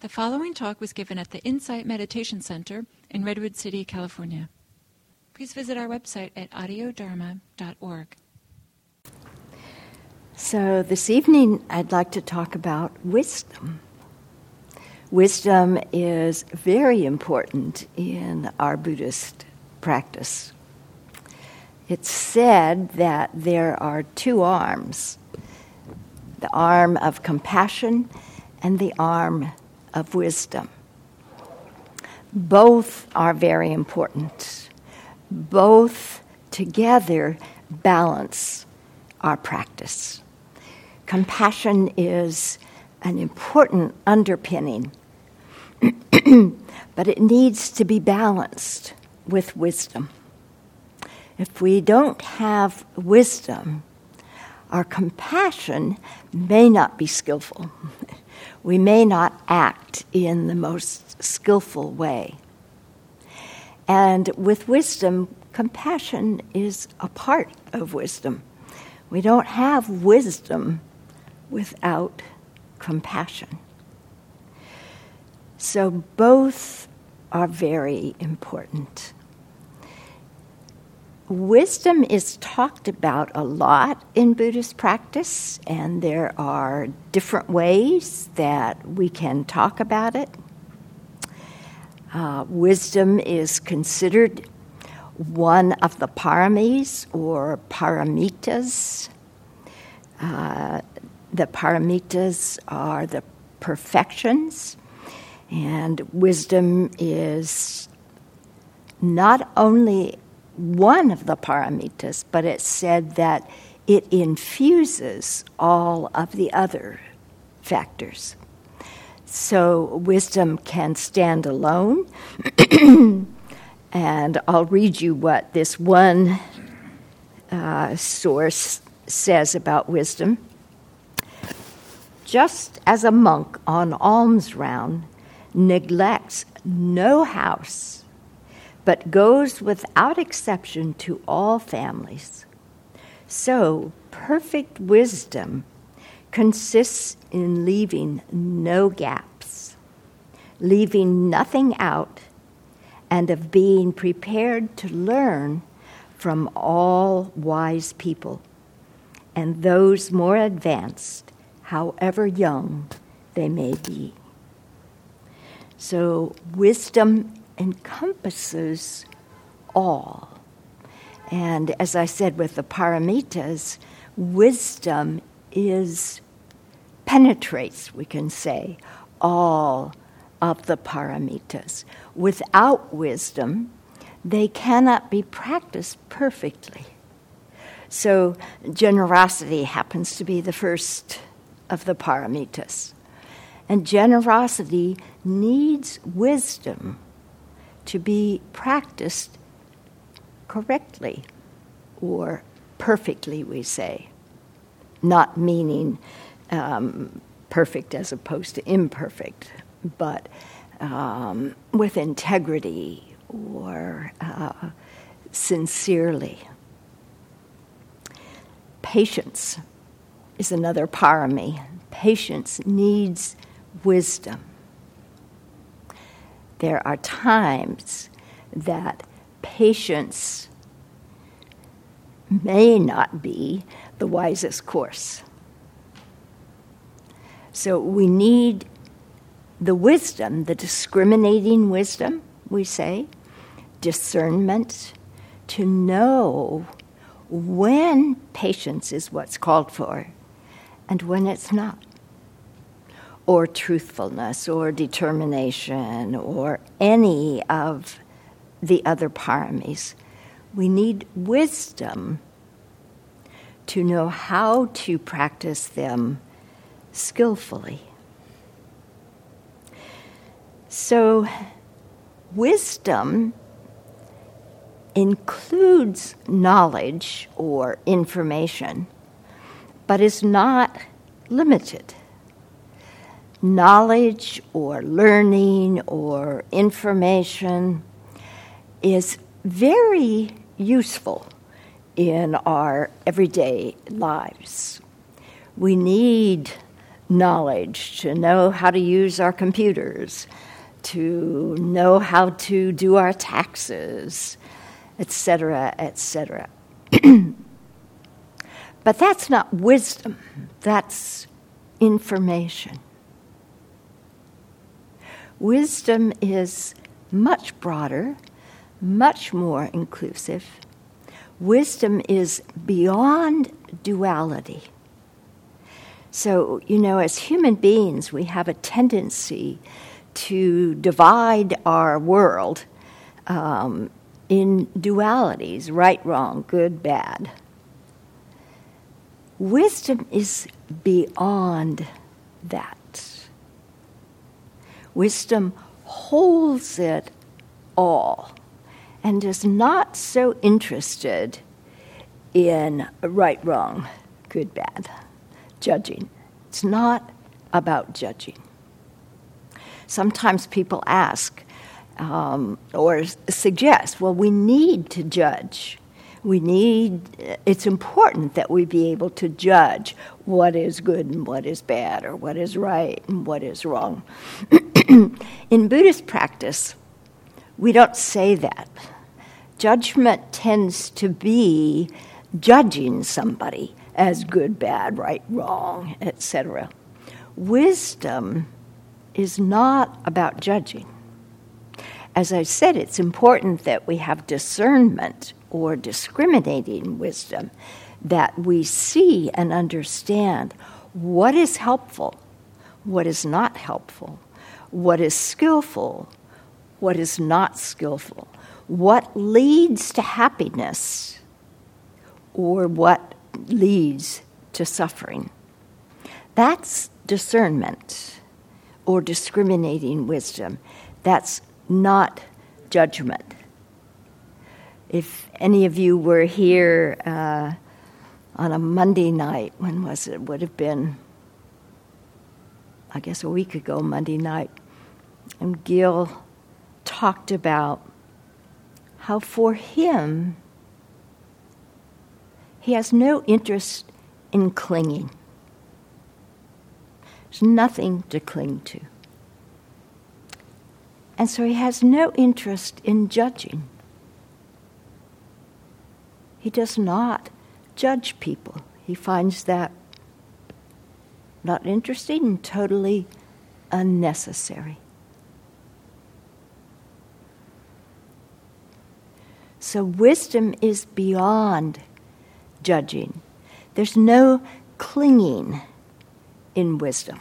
The following talk was given at the Insight Meditation Center in Redwood City, California. Please visit our website at audiodharma.org. So, this evening I'd like to talk about wisdom. Wisdom is very important in our Buddhist practice. It's said that there are two arms the arm of compassion and the arm of wisdom. Both are very important. Both together balance our practice. Compassion is an important underpinning, but it needs to be balanced with wisdom. If we don't have wisdom, our compassion may not be skillful. we may not act in the most skillful way. And with wisdom, compassion is a part of wisdom. We don't have wisdom without compassion. So both are very important. Wisdom is talked about a lot in Buddhist practice, and there are different ways that we can talk about it. Uh, wisdom is considered one of the paramis or paramitas. Uh, the paramitas are the perfections, and wisdom is not only one of the paramitas, but it said that it infuses all of the other factors. So wisdom can stand alone. and I'll read you what this one uh, source says about wisdom. Just as a monk on alms round neglects no house but goes without exception to all families. So, perfect wisdom consists in leaving no gaps, leaving nothing out, and of being prepared to learn from all wise people and those more advanced, however young they may be. So, wisdom encompasses all. And as I said with the paramitas, wisdom is penetrates, we can say, all of the paramitas. Without wisdom, they cannot be practiced perfectly. So, generosity happens to be the first of the paramitas. And generosity needs wisdom to be practiced correctly or perfectly, we say, not meaning um, perfect as opposed to imperfect, but um, with integrity or uh, sincerely. Patience is another parami. Patience needs wisdom there are times that patience may not be the wisest course. So we need the wisdom, the discriminating wisdom, we say, discernment, to know when patience is what's called for and when it's not or truthfulness or determination or any of the other paramis. We need wisdom to know how to practice them skillfully. So, wisdom includes knowledge or information, but is not limited knowledge or learning or information is very useful in our everyday lives. We need knowledge, to know how to use our computers, to know how to do our taxes, etc., etc. but that's not wisdom, that's information. Wisdom is much broader, much more inclusive. Wisdom is beyond duality. So, you know, as human beings, we have a tendency to divide our world um, in dualities right, wrong, good, bad. Wisdom is beyond that. Wisdom holds it all and is not so interested in right, wrong, good, bad, judging. It's not about judging. Sometimes people ask um, or suggest, well, we need to judge. We need, it's important that we be able to judge what is good and what is bad, or what is right and what is wrong. In Buddhist practice, we don't say that. Judgment tends to be judging somebody as good, bad, right, wrong, etc. Wisdom is not about judging. As I said, it's important that we have discernment or discriminating wisdom, that we see and understand what is helpful, what is not helpful, what is skillful, what is not skillful, what leads to happiness, or what leads to suffering. That's discernment or discriminating wisdom. That's not judgment. If any of you were here uh, on a Monday night, when was it? Would have been, I guess, a week ago, Monday night. And Gil talked about how for him, he has no interest in clinging. There's nothing to cling to. And so he has no interest in judging. He does not judge people. He finds that not interesting and totally unnecessary. So, wisdom is beyond judging. There's no clinging in wisdom,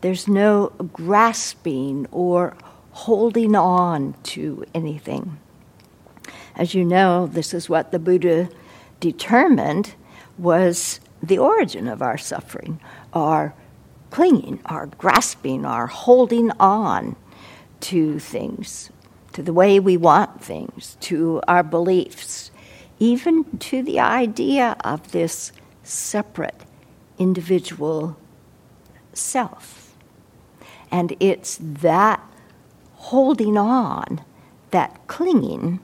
there's no grasping or holding on to anything. As you know, this is what the Buddha determined was the origin of our suffering our clinging, our grasping, our holding on to things to the way we want things, to our beliefs, even to the idea of this separate individual self. And it's that holding on, that clinging,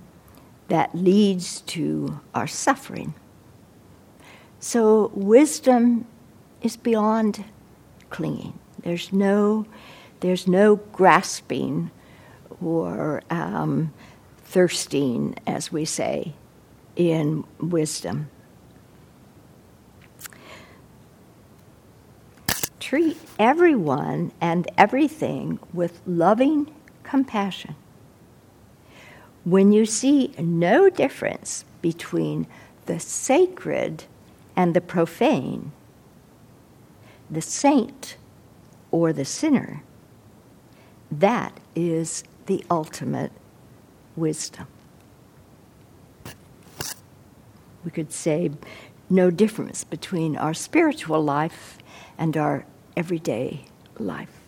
that leads to our suffering. So, wisdom is beyond clinging. There's no, there's no grasping or um, thirsting, as we say, in wisdom. Treat everyone and everything with loving compassion. When you see no difference between the sacred and the profane, the saint or the sinner, that is the ultimate wisdom. We could say no difference between our spiritual life and our everyday life,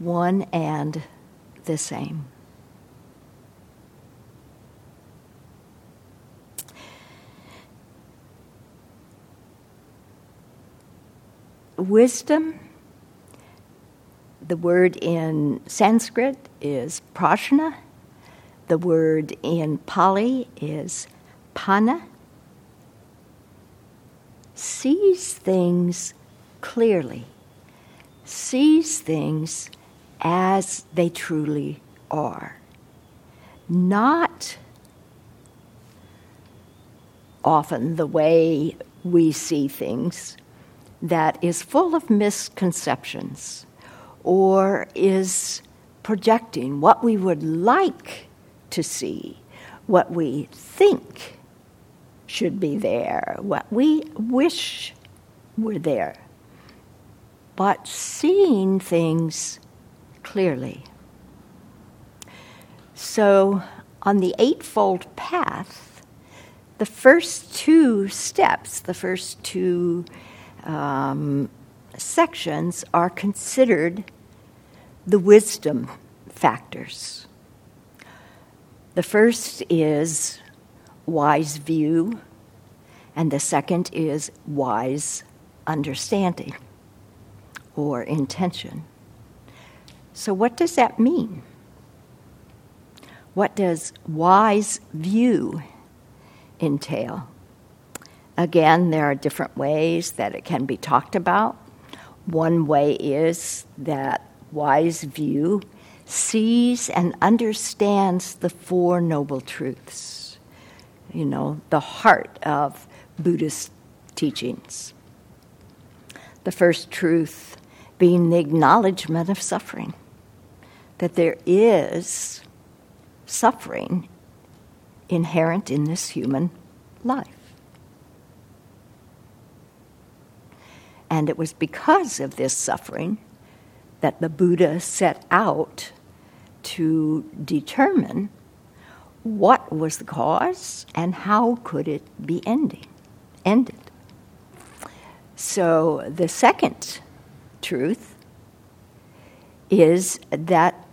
one and the same. Wisdom the word in Sanskrit is prajna, The word in Pali is panna. Sees things clearly. sees things as they truly are, not often the way we see things that is full of misconceptions or is projecting what we would like to see, what we think should be there, what we wish were there. But seeing things clearly. So, on the Eightfold Path, the first two steps, the first two um, sections, are considered the wisdom factors. The first is wise view, and the second is wise understanding or intention. So, what does that mean? What does wise view entail? Again, there are different ways that it can be talked about. One way is that wise view sees and understands the Four Noble Truths, you know, the heart of Buddhist teachings. The first truth being the acknowledgement of suffering, that there is suffering inherent in this human life. And it was because of this suffering that the Buddha set out to determine what was the cause and how could it be ending, ended. So the second truth is that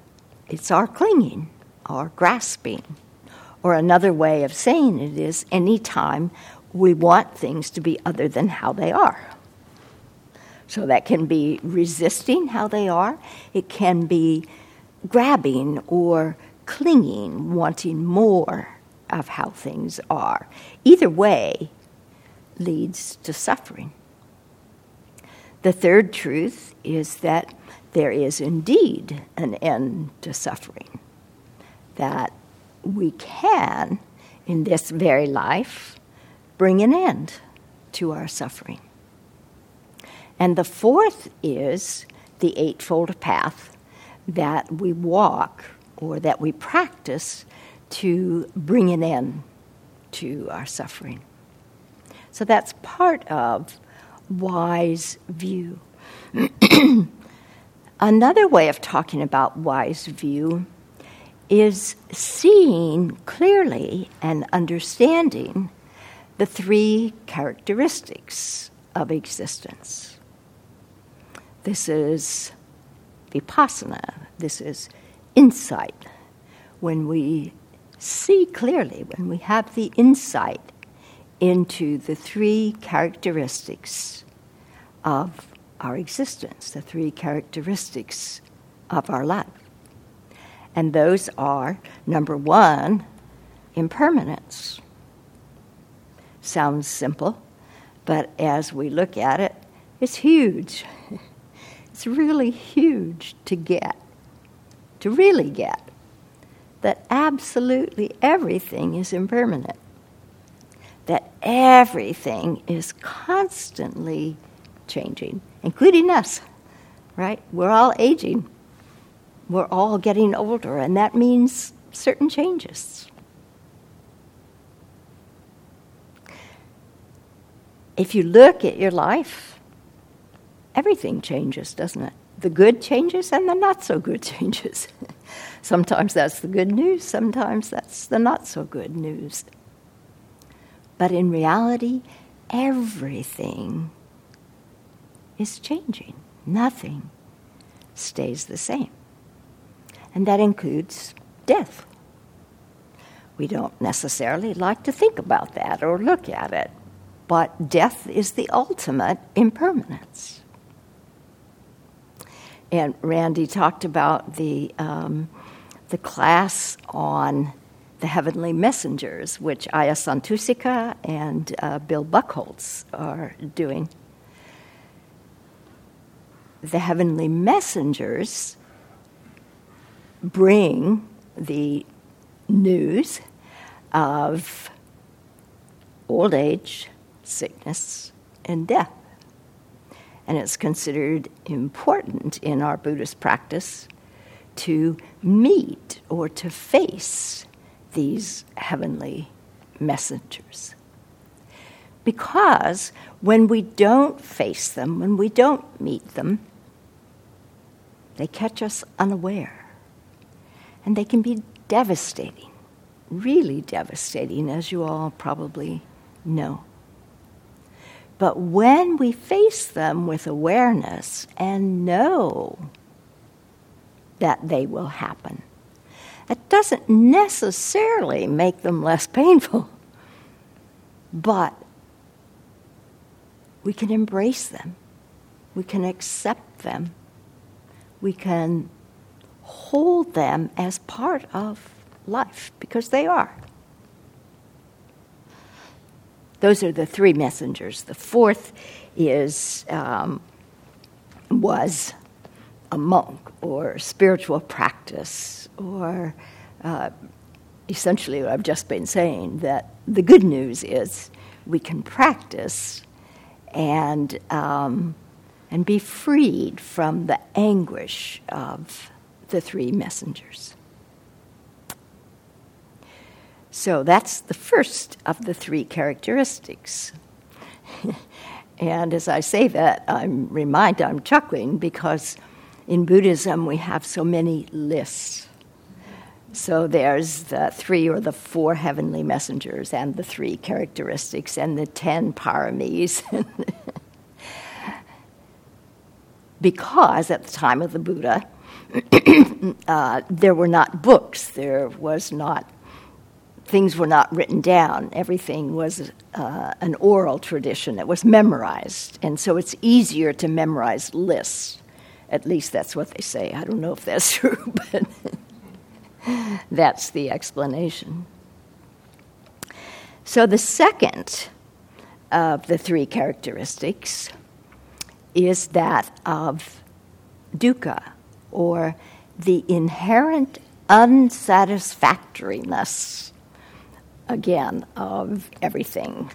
it's our clinging, our grasping. Or another way of saying it is anytime we want things to be other than how they are. So that can be resisting how they are, it can be grabbing or clinging, wanting more of how things are. Either way leads to suffering. The third truth is that there is indeed an end to suffering, that we can, in this very life, bring an end to our suffering. And the fourth is the Eightfold Path that we walk or that we practice to bring an end to our suffering. So that's part of wise view. Another way of talking about wise view is seeing clearly and understanding the three characteristics of existence. This is vipassana, this is insight. When we see clearly, when we have the insight into the three characteristics of our existence, the three characteristics of our life. And those are number one, impermanence. Sounds simple, but as we look at it, it's huge. It's really huge to get, to really get, that absolutely everything is impermanent, that everything is constantly changing, including us, right? We're all aging, we're all getting older, and that means certain changes. If you look at your life, everything changes, doesn't it? The good changes and the not so good changes. sometimes that's the good news, sometimes that's the not so good news. But in reality, everything is changing. Nothing stays the same. And that includes death. We don't necessarily like to think about that or look at it, but death is the ultimate impermanence. And Randy talked about the, um, the class on the heavenly messengers, which Ayya Santussika and uh, Bill Buchholz are doing. the heavenly messengers bring the news of old age, sickness, and death. And it's considered important in our Buddhist practice to meet or to face these heavenly messengers. Because when we don't face them, when we don't meet them, they catch us unaware. And they can be devastating, really devastating, as you all probably know. But when we face them with awareness and know that they will happen, it doesn't necessarily make them less painful, but we can embrace them, we can accept them, we can hold them as part of life because they are. Those are the three messengers. The fourth is um, was a monk or spiritual practice or uh, essentially what I've just been saying that the good news is we can practice and um, and be freed from the anguish of the three messengers. So that's the first of the three characteristics. and as I say that, I'm reminded, I'm chuckling because in Buddhism we have so many lists. So there's the three or the four heavenly messengers, and the three characteristics, and the ten paramis. because at the time of the Buddha, uh, there were not books, there was not things were not written down. Everything was uh, an oral tradition. It was memorized. And so it's easier to memorize lists. At least that's what they say. I don't know if that's true, but that's the explanation. So the second of the three characteristics is that of dukkha, or the inherent unsatisfactoriness again of everything.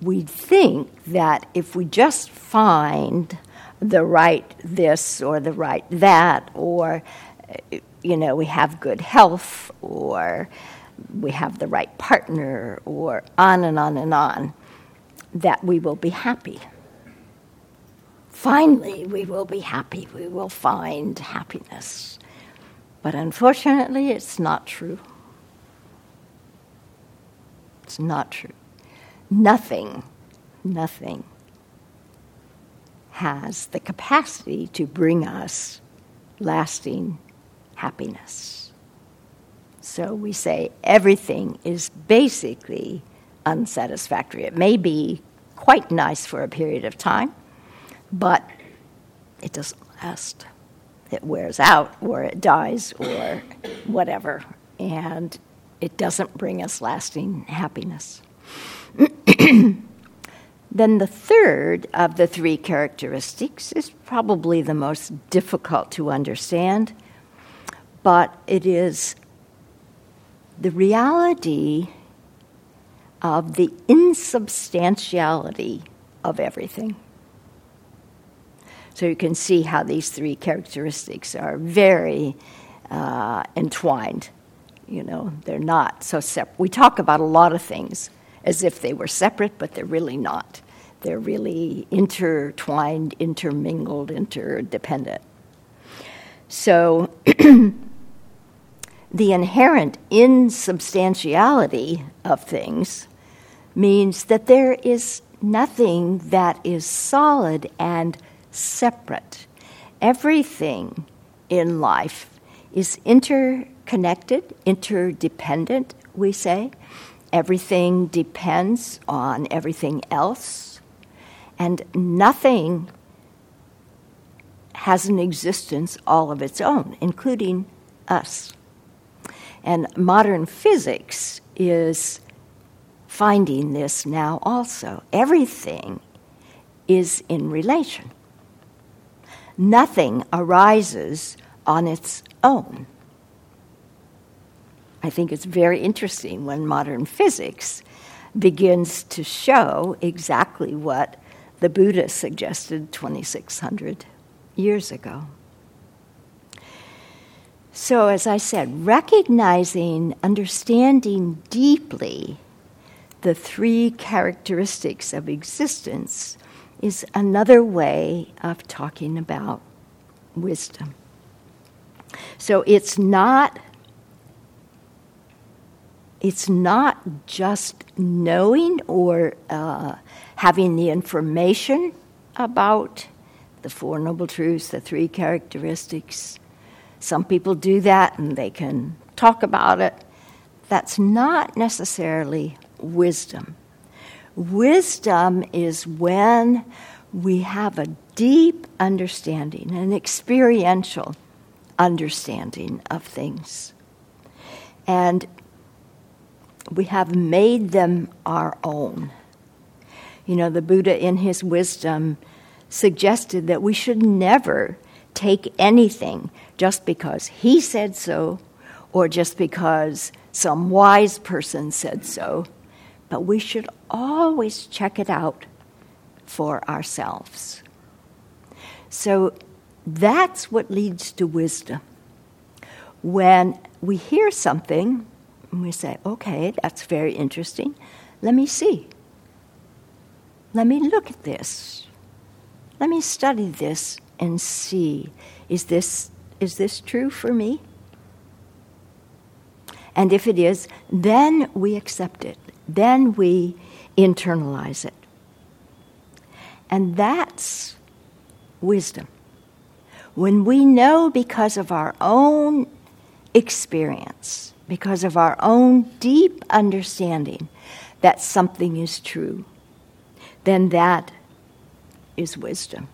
We think that if we just find the right this or the right that, or, you know, we have good health, or we have the right partner, or on and on and on, that we will be happy. Finally, we will be happy. We will find happiness. But unfortunately, it's not true. It's not true. Nothing, nothing has the capacity to bring us lasting happiness. So we say everything is basically unsatisfactory. It may be quite nice for a period of time, but it doesn't last it wears out or it dies or whatever, and it doesn't bring us lasting happiness. then the third of the three characteristics is probably the most difficult to understand, but it is the reality of the insubstantiality of everything. So you can see how these three characteristics are very uh, entwined. You know, they're not so separate. We talk about a lot of things as if they were separate, but they're really not. They're really intertwined, intermingled, interdependent. So the inherent insubstantiality of things means that there is nothing that is solid and separate. Everything in life is interconnected, interdependent, we say. Everything depends on everything else, and nothing has an existence all of its own, including us. And modern physics is finding this now also. Everything is in relation. Nothing arises on its own. I think it's very interesting when modern physics begins to show exactly what the Buddha suggested 2,600 years ago. So, as I said, recognizing, understanding deeply the three characteristics of existence is another way of talking about wisdom. So it's not it's not just knowing or uh, having the information about the Four Noble Truths, the three characteristics. Some people do that and they can talk about it. That's not necessarily wisdom. Wisdom is when we have a deep understanding, an experiential understanding of things. And we have made them our own. You know, the Buddha, in his wisdom, suggested that we should never take anything just because he said so or just because some wise person said so, but we should always check it out for ourselves. So that's what leads to wisdom. When we hear something, we say, okay, that's very interesting. Let me see. Let me look at this. Let me study this and see is this, is this true for me? And if it is, then we accept it. Then we internalize it. And that's wisdom. When we know because of our own experience, because of our own deep understanding that something is true, then that is wisdom.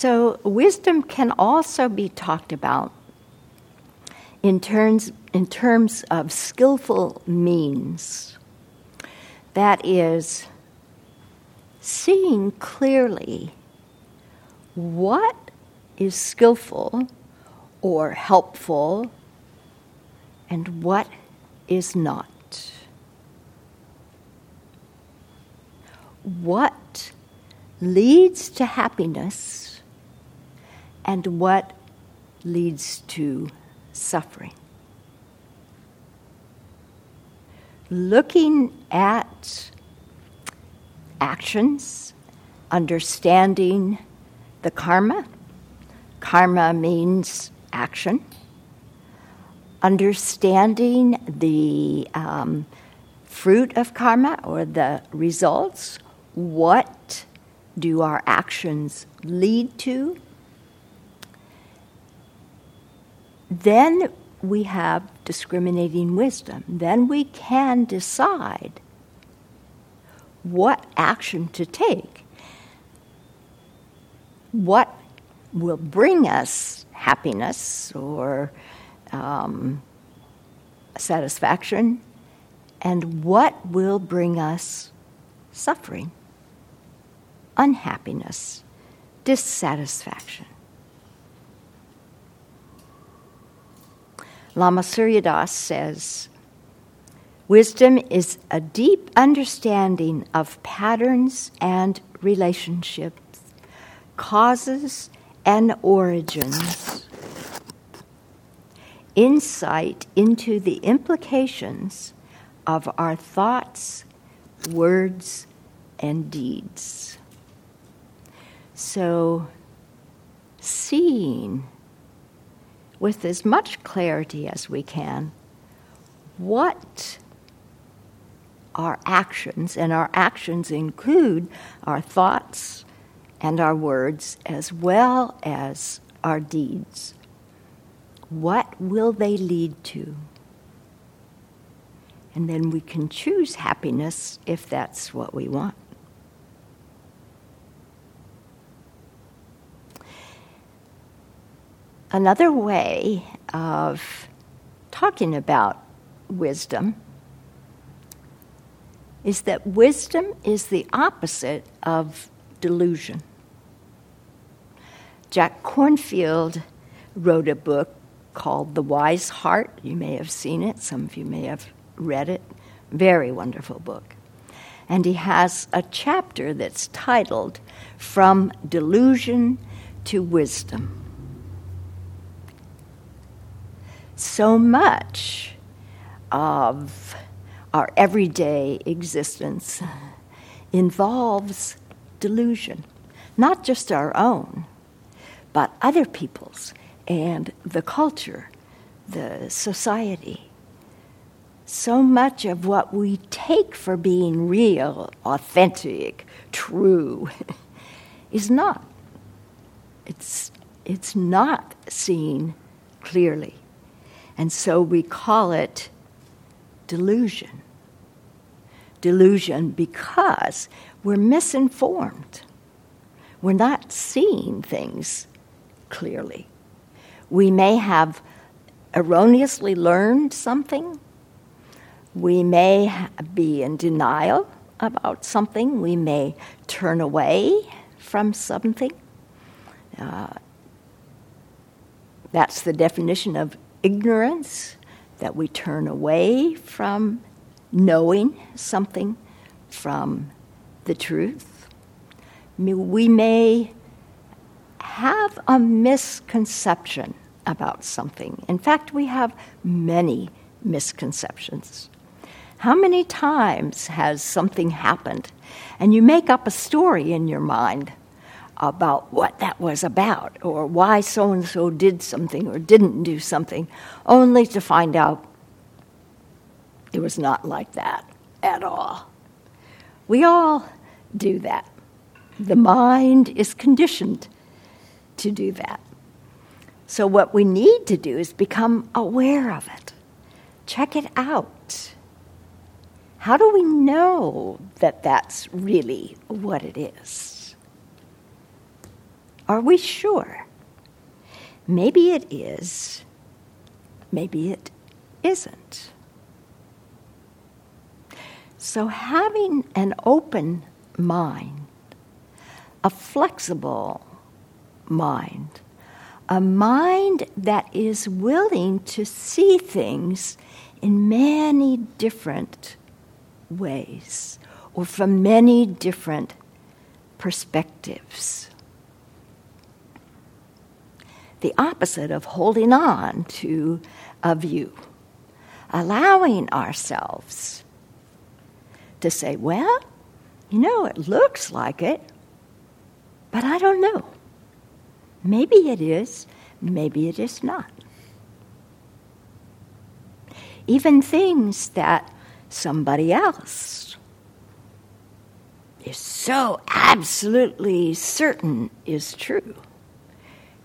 So, wisdom can also be talked about in terms, in terms of skillful means. That is, seeing clearly what is skillful or helpful and what is not. What leads to happiness and what leads to suffering. Looking at actions, understanding the karma. Karma means action. Understanding the um, fruit of karma or the results. What do our actions lead to? Then we have discriminating wisdom. Then we can decide what action to take, what will bring us happiness or um, satisfaction, and what will bring us suffering, unhappiness, dissatisfaction. Lama Surya Das says Wisdom is a deep understanding of patterns and relationships, causes and origins, insight into the implications of our thoughts, words, and deeds. So, seeing with as much clarity as we can what our actions, and our actions include our thoughts and our words as well as our deeds. What will they lead to? And then we can choose happiness if that's what we want. Another way of talking about wisdom is that wisdom is the opposite of delusion. Jack Kornfield wrote a book called The Wise Heart. You may have seen it, some of you may have read it. Very wonderful book. And he has a chapter that's titled From Delusion to Wisdom. So much of our everyday existence involves delusion, not just our own, but other people's and the culture, the society. So much of what we take for being real, authentic, true, is not. It's, it's not seen clearly. And so we call it delusion. Delusion because we're misinformed. We're not seeing things clearly. We may have erroneously learned something. We may be in denial about something. We may turn away from something. Uh, that's the definition of ignorance, that we turn away from knowing something from the truth. We may have a misconception about something. In fact, we have many misconceptions. How many times has something happened and you make up a story in your mind about what that was about or why so and so did something or didn't do something, only to find out it was not like that at all? We all do that. The mind is conditioned to do that. So, what we need to do is become aware of it, check it out. How do we know that that's really what it is? Are we sure? Maybe it is, maybe it isn't. So, having an open mind, a flexible mind. A mind that is willing to see things in many different ways or from many different perspectives. The opposite of holding on to a view, allowing ourselves to say, well, you know, it looks like it, but I don't know. Maybe it is, maybe it is not. Even things that somebody else is so absolutely certain is true.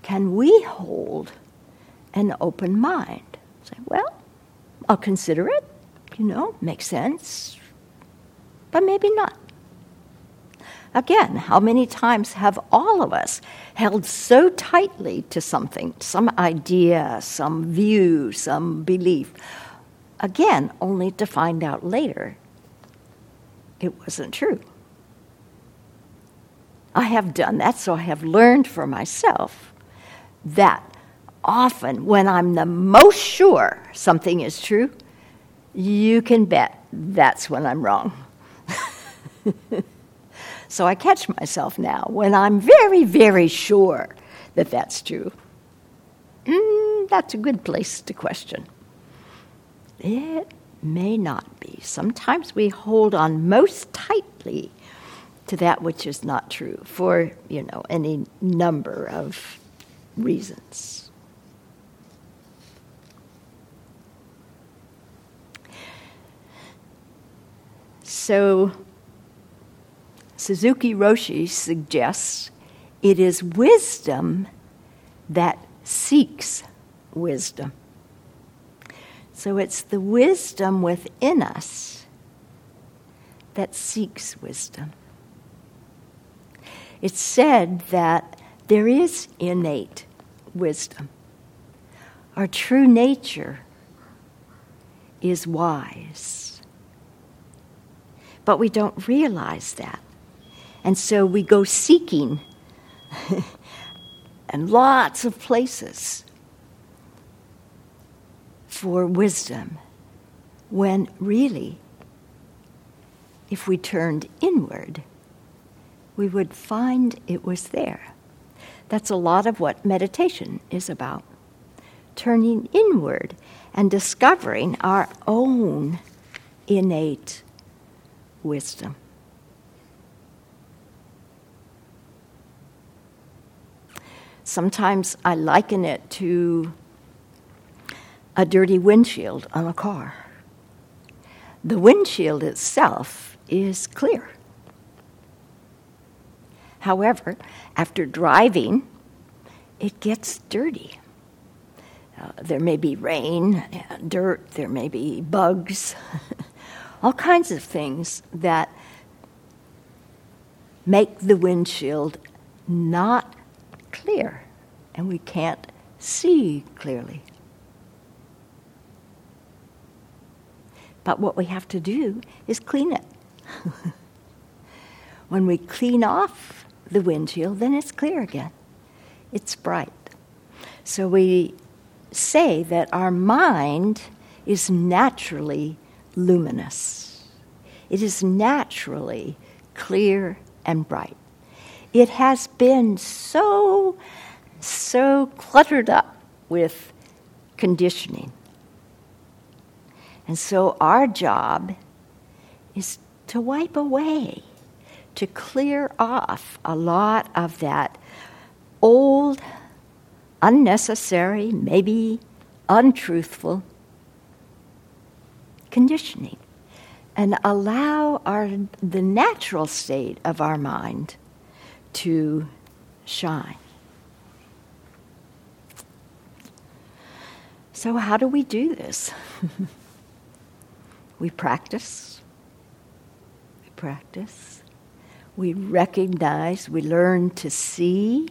Can we hold an open mind? Say, well, I'll consider it, you know, makes sense, but maybe not. Again, how many times have all of us held so tightly to something, some idea, some view, some belief? Again, only to find out later it wasn't true. I have done that, so I have learned for myself that often when I'm the most sure something is true, you can bet that's when I'm wrong. So I catch myself now when I'm very, very sure that that's true. Mm, that's a good place to question. It may not be. Sometimes we hold on most tightly to that which is not true for, you know, any number of reasons. So Suzuki Roshi suggests it is wisdom that seeks wisdom. So it's the wisdom within us that seeks wisdom. It's said that there is innate wisdom Our true nature is wise. But we don't realize that. And so we go seeking and lots of places for wisdom when really, if we turned inward, we would find it was there. That's a lot of what meditation is about turning inward and discovering our own innate wisdom. Sometimes I liken it to a dirty windshield on a car. The windshield itself is clear. However, after driving, it gets dirty. Uh, there may be rain, dirt, there may be bugs, all kinds of things that make the windshield not clear, and we can't see clearly. But what we have to do is clean it. when we clean off the windshield, then it's clear again. It's bright. So we say that our mind is naturally luminous, it is naturally clear and bright. It has been so, so cluttered up with conditioning. And so our job is to wipe away, to clear off a lot of that old unnecessary, maybe untruthful conditioning and allow our, the natural state of our mind to shine. So, how do we do this? we practice. We practice. We recognize, we learn to see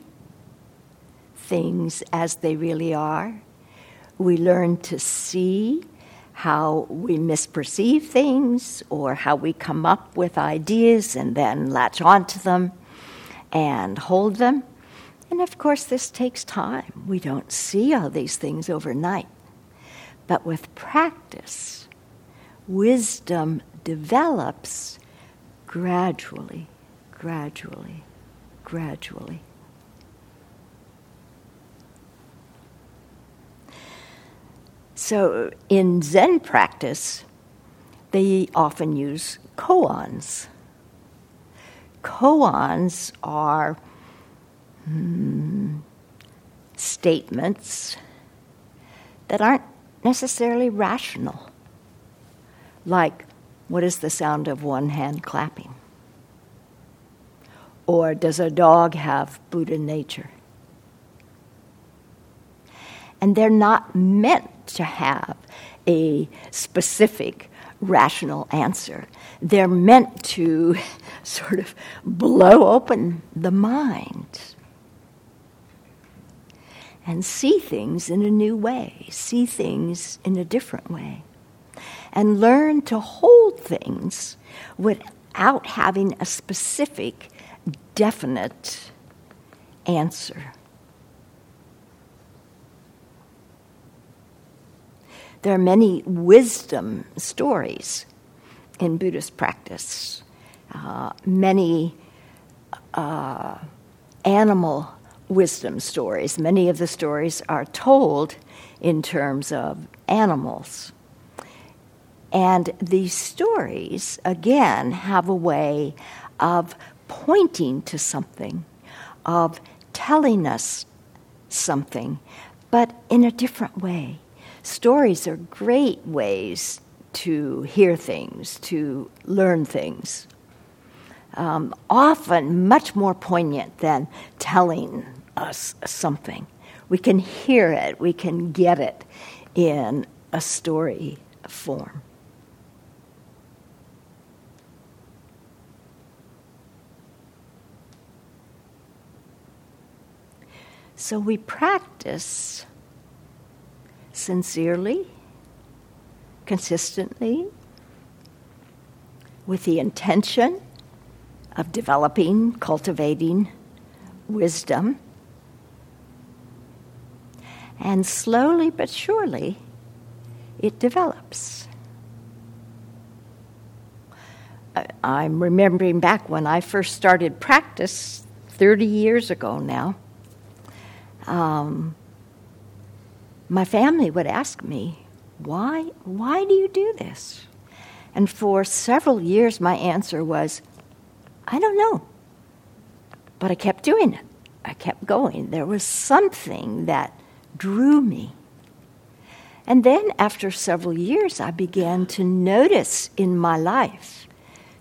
things as they really are. We learn to see how we misperceive things or how we come up with ideas and then latch onto them and hold them. And of course, this takes time. We don't see all these things overnight. But with practice, wisdom develops gradually, gradually, gradually. So in Zen practice, they often use koans. Koans are hmm, statements that aren't necessarily rational, like, what is the sound of one hand clapping? Or does a dog have Buddha nature? And they're not meant to have a specific rational answer. They're meant to sort of blow open the mind and see things in a new way, see things in a different way, and learn to hold things without having a specific, definite answer. There are many wisdom stories in Buddhist practice, uh, many uh, animal wisdom stories. Many of the stories are told in terms of animals. And these stories, again, have a way of pointing to something, of telling us something, but in a different way stories are great ways to hear things, to learn things. Um, often much more poignant than telling us something. We can hear it, we can get it in a story form. So we practice sincerely, consistently, with the intention of developing, cultivating wisdom. And slowly but surely, it develops. I'm remembering back when I first started practice 30 years ago now. Um, my family would ask me, why, why do you do this? And for several years, my answer was, I don't know. But I kept doing it. I kept going. There was something that drew me. And then, after several years, I began to notice in my life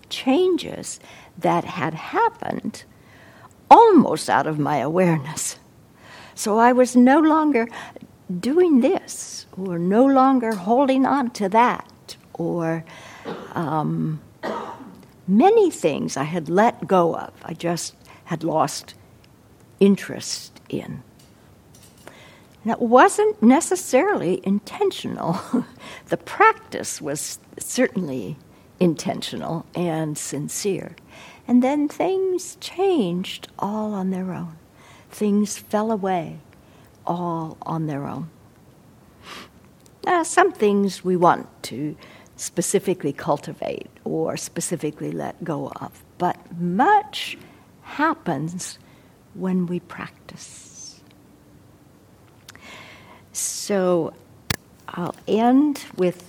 changes that had happened almost out of my awareness. So I was no longer doing this, or no longer holding on to that, or um, many things I had let go of. I just had lost interest in. It wasn't necessarily intentional. the practice was certainly intentional and sincere. And then things changed all on their own. Things fell away all on their own. Now, some things we want to specifically cultivate or specifically let go of, but much happens when we practice. So I'll end with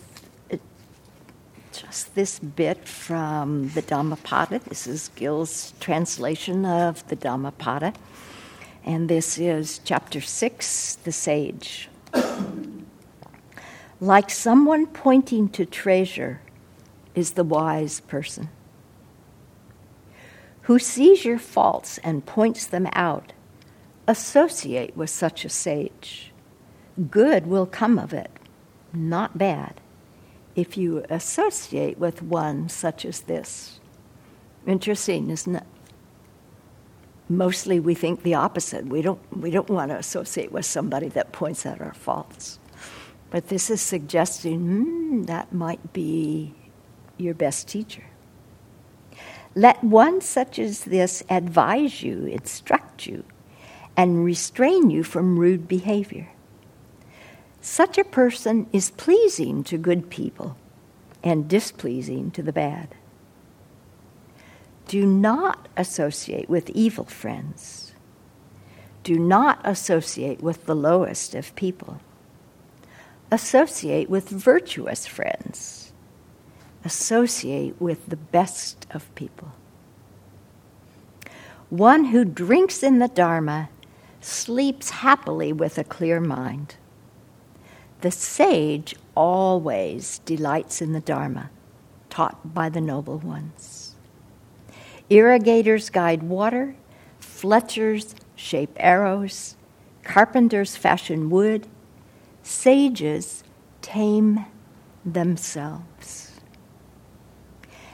just this bit from the Dhammapada. This is Gil's translation of the Dhammapada. And this is chapter 6, The Sage. like someone pointing to treasure is the wise person who sees your faults and points them out. Associate with such a sage. Good will come of it, not bad if you associate with one such as this. Interesting, isn't it? Mostly we think the opposite. We don't, we don't want to associate with somebody that points out our faults. But this is suggesting hmm, that might be your best teacher. Let one such as this advise you, instruct you, and restrain you from rude behavior. Such a person is pleasing to good people and displeasing to the bad. Do not associate with evil friends. Do not associate with the lowest of people. Associate with virtuous friends. Associate with the best of people. One who drinks in the Dharma sleeps happily with a clear mind. The sage always delights in the Dharma taught by the noble ones. Irrigators guide water, fletchers shape arrows, carpenters fashion wood, sages tame themselves.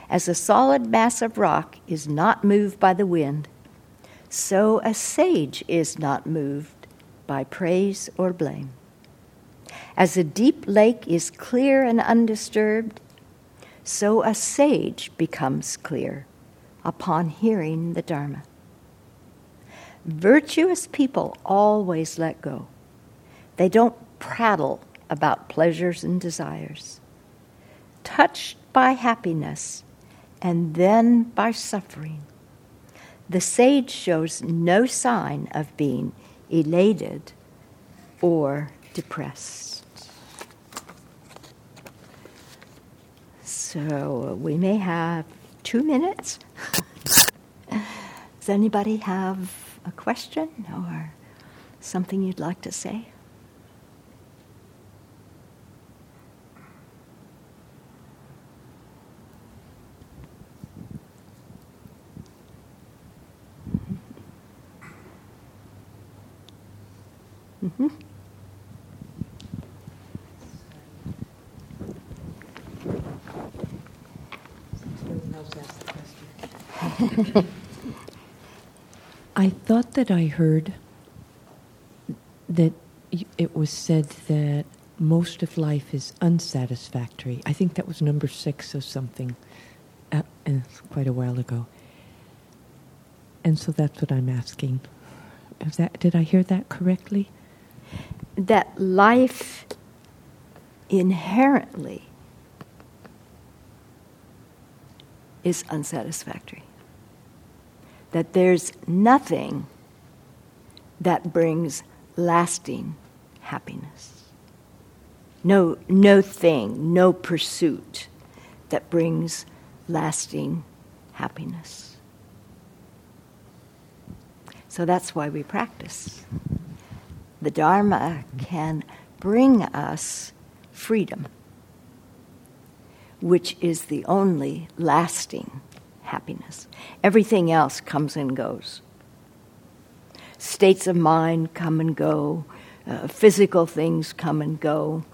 As a solid mass of rock is not moved by the wind, so a sage is not moved by praise or blame. As a deep lake is clear and undisturbed, so a sage becomes clear upon hearing the Dharma. Virtuous people always let go. They don't prattle about pleasures and desires. Touched by happiness and then by suffering, the sage shows no sign of being elated or depressed. So we may have two minutes. Does anybody have a question or something you'd like to say? Mm-hmm. I thought that I heard that it was said that most of life is unsatisfactory. I think that was number six or something, uh, quite a while ago. And so that's what I'm asking. Is that, did I hear that correctly? That life inherently is unsatisfactory. That there's nothing that brings lasting happiness. No, no thing, no pursuit that brings lasting happiness. So that's why we practice. The Dharma can bring us freedom, which is the only lasting happiness. Everything else comes and goes. States of mind come and go, uh, physical things come and go.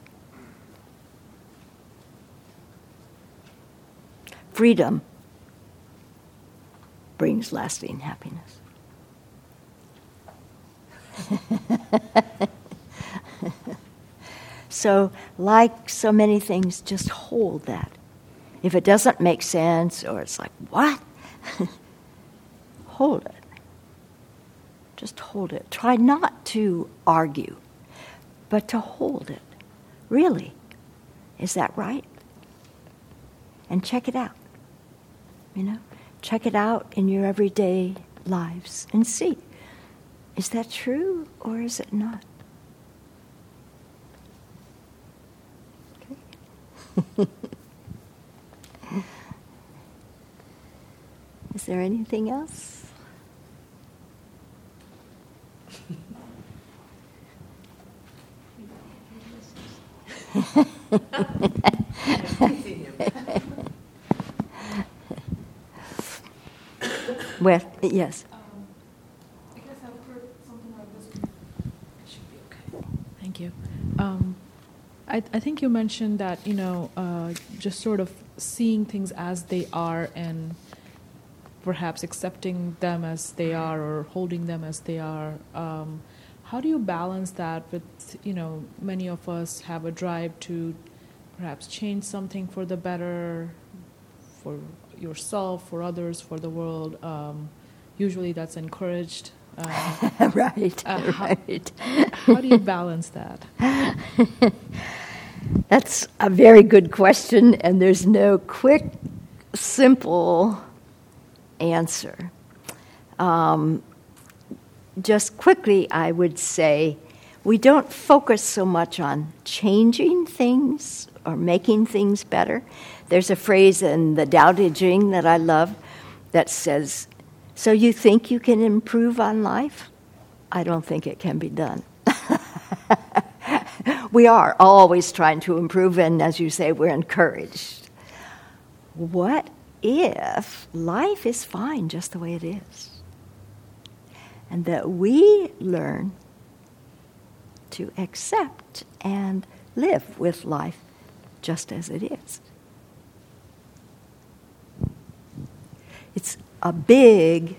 Freedom brings lasting happiness. so, like so many things, just hold that. If it doesn't make sense or it's like, what? hold it. Just hold it. Try not to argue, but to hold it. Really? Is that right? And check it out. You know? Check it out in your everyday lives and see is that true or is it not? is there anything else? well, yes. Thank you. Um, I, I, think you mentioned that you know uh, just sort of seeing things as they are and perhaps accepting them as they are or holding them as they are. Um, how do you balance that with you know many of us have a drive to perhaps change something for the better for yourself, for others, for the world. Um, usually that's encouraged. Uh, right, uh, right. How, how do you balance that? That's a very good question, and there's no quick, simple answer. Um, just quickly, I would say we don't focus so much on changing things or making things better. There's a phrase in the Tao Te Ching that I love that says, so you think you can improve on life? I don't think it can be done. we are always trying to improve, and as you say, we're encouraged. What if life is fine just the way it is? And that we learn to accept and live with life just as it is. It's a big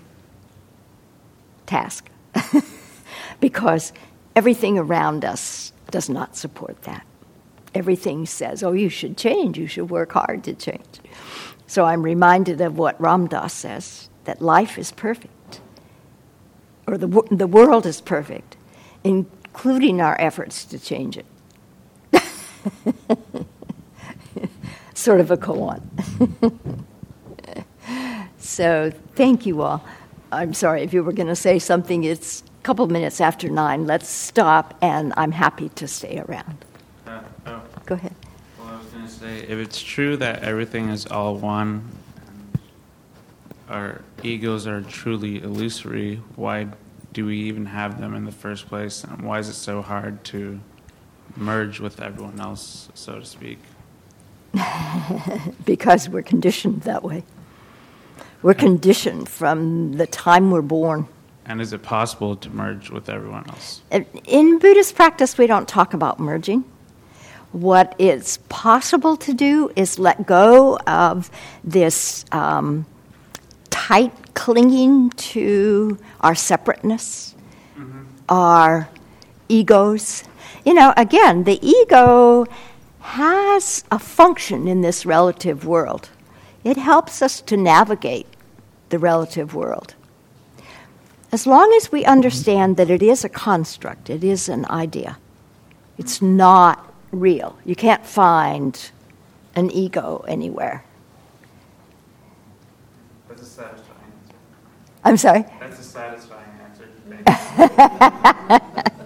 task because everything around us does not support that. Everything says, oh, you should change, you should work hard to change. So I'm reminded of what Ram Dass says that life is perfect, or the, the world is perfect, including our efforts to change it. sort of a koan. So thank you all. I'm sorry if you were going to say something. It's a couple minutes after nine. Let's stop, and I'm happy to stay around. Uh, oh. Go ahead. Well, I was going to say if it's true that everything is all one, our egos are truly illusory, why do we even have them in the first place? And why is it so hard to merge with everyone else, so to speak? because we're conditioned that way. We're conditioned from the time we're born. And is it possible to merge with everyone else? In Buddhist practice, we don't talk about merging. What is possible to do is let go of this um, tight clinging to our separateness, mm-hmm. our egos. You know, again, the ego has a function in this relative world. It helps us to navigate the relative world. As long as we understand that it is a construct, it is an idea, it's not real. You can't find an ego anywhere. That's a satisfying answer. I'm sorry? That's a satisfying answer.